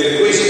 Per questo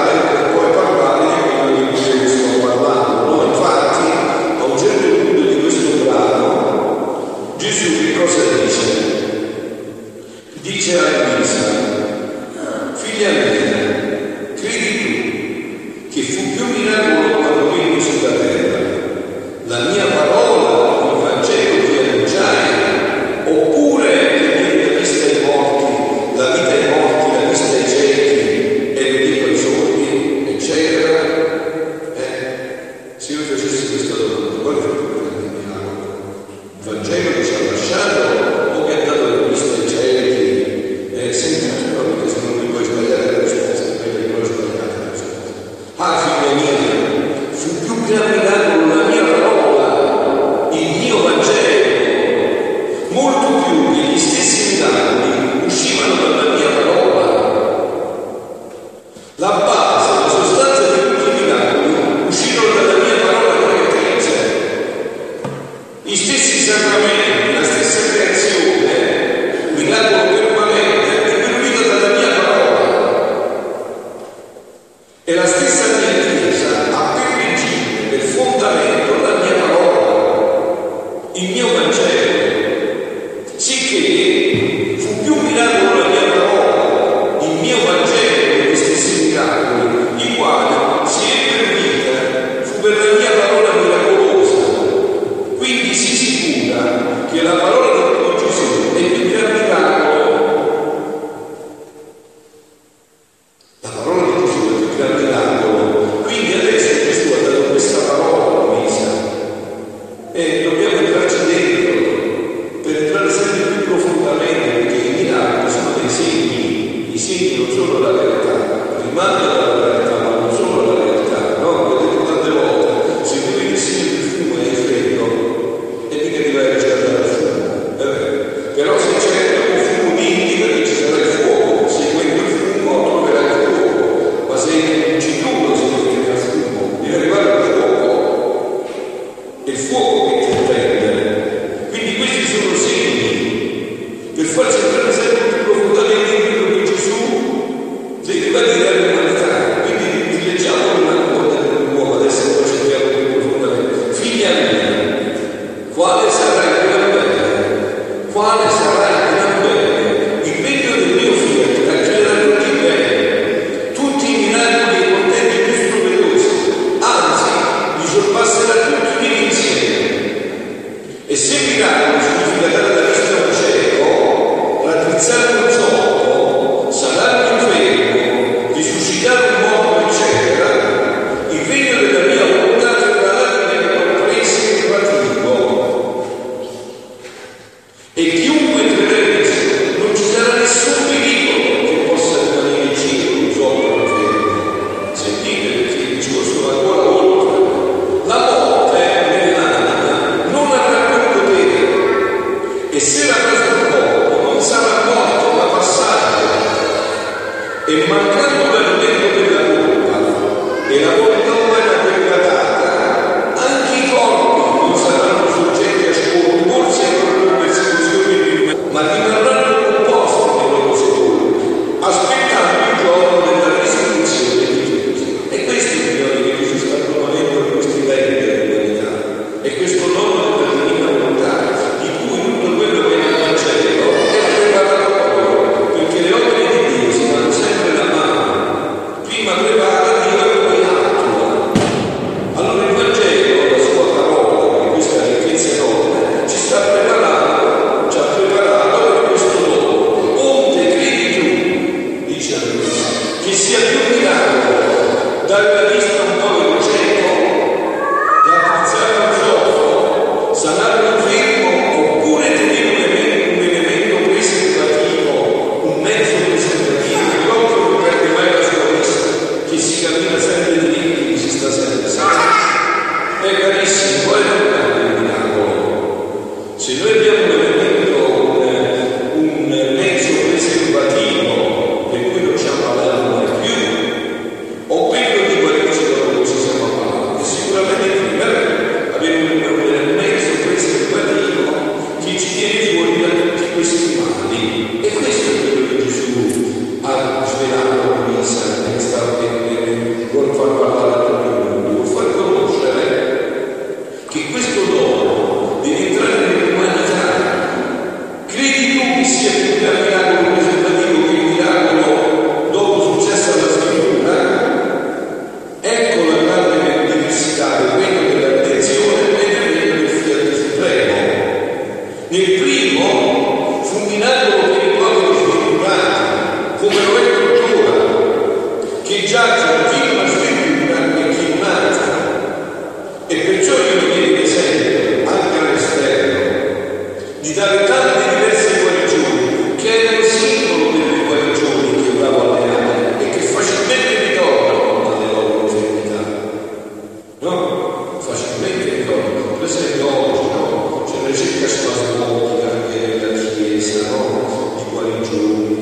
guarigioni, di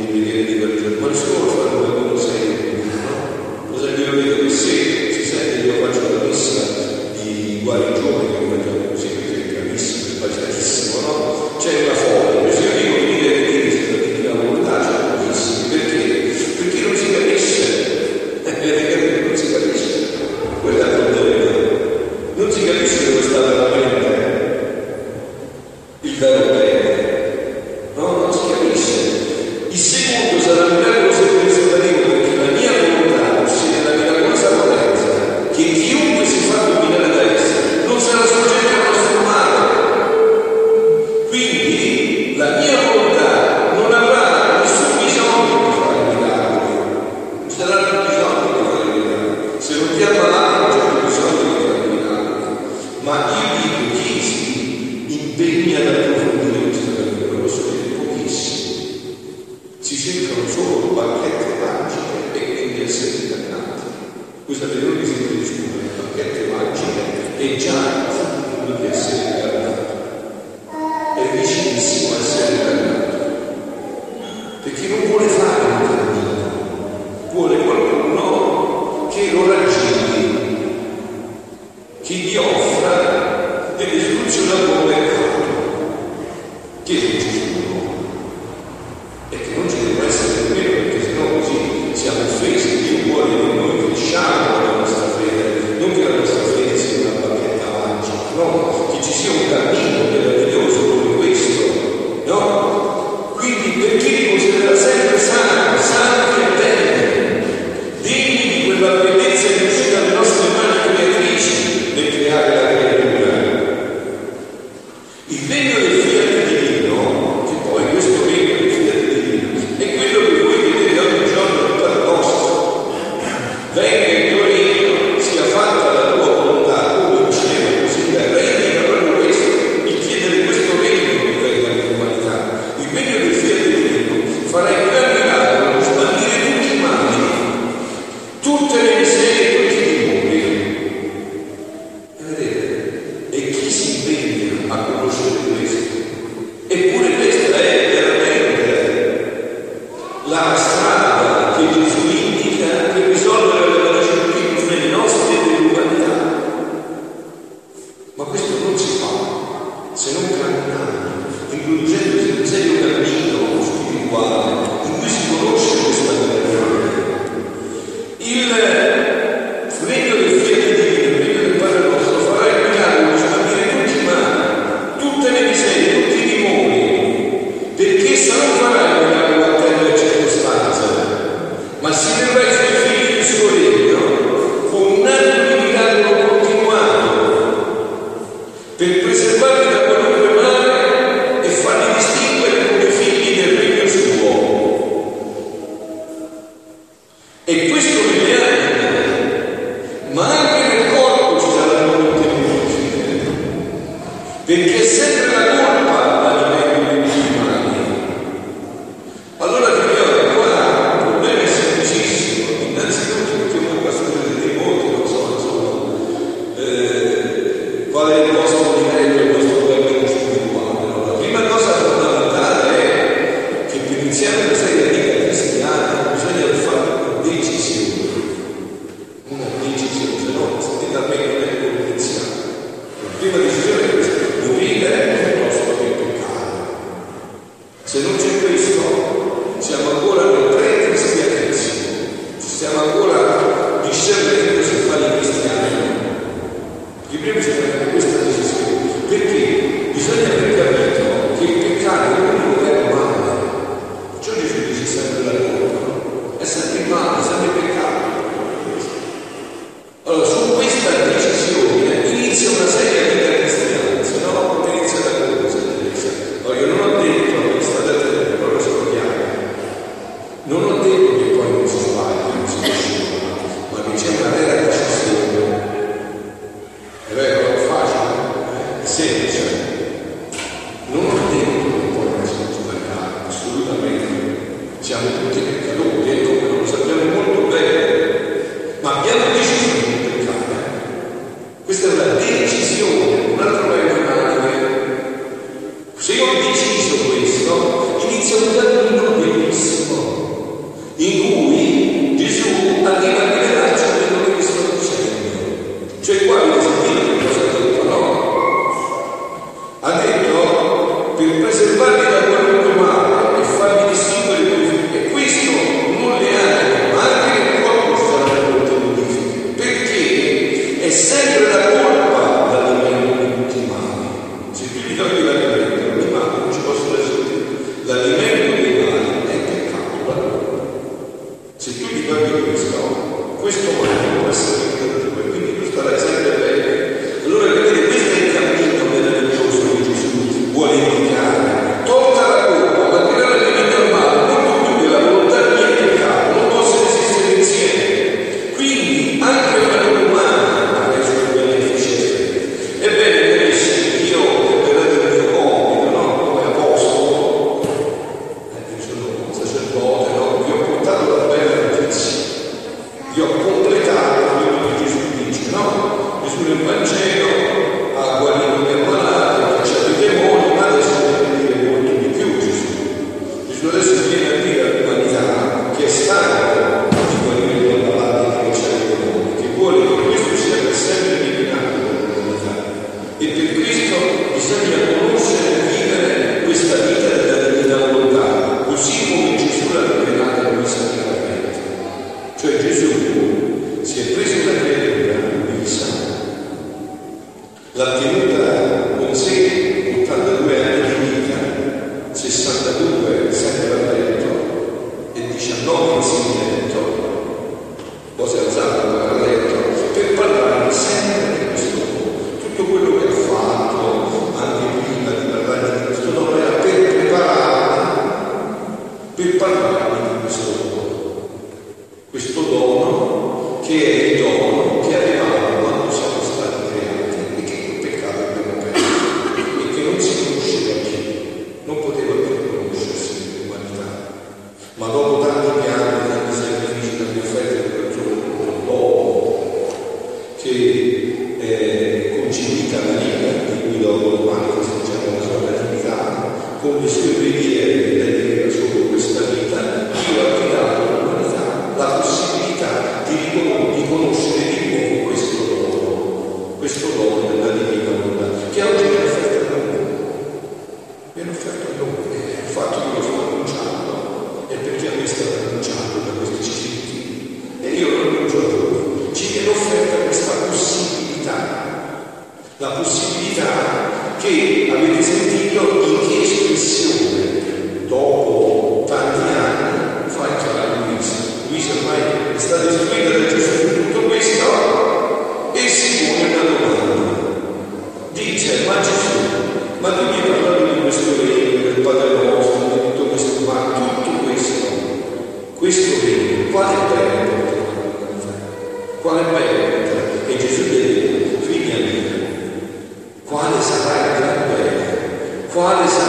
preghiere di guarigione, ma nessuno lo fa come uno serio, no? Pedra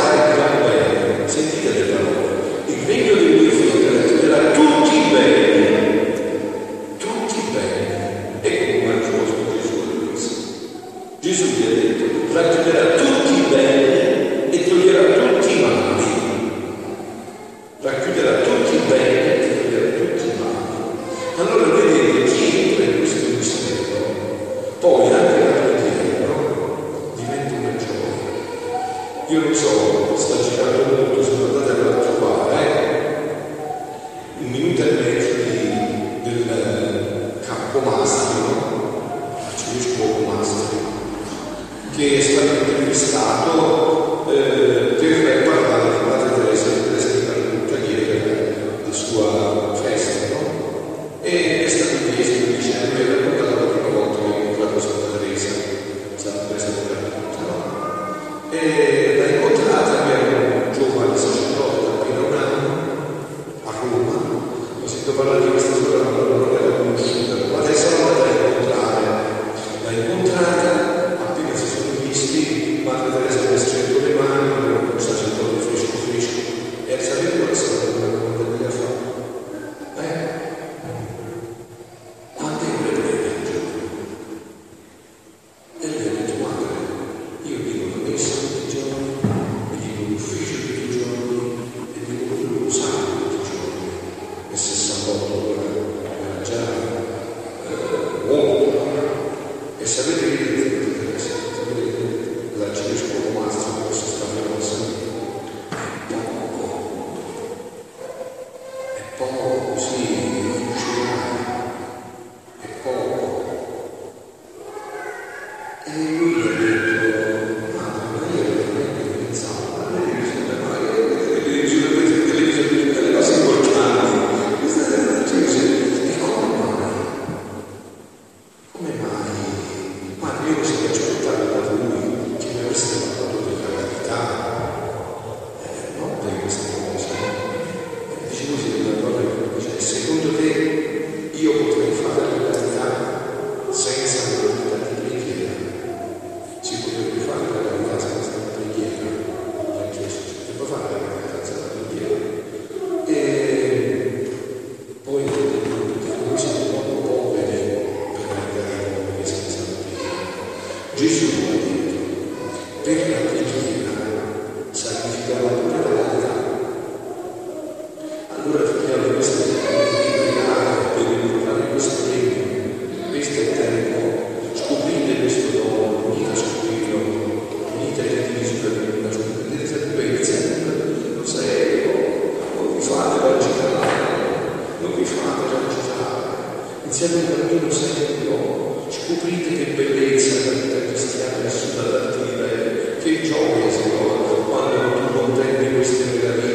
Deus. usar. invece un'altra cosa ci sarà. Insieme alla mia serie di uomo, scoprite che bellezza la vita cristiana è vissuta ad alti livelli, che gioia si trova quando tu contendi queste meraviglie.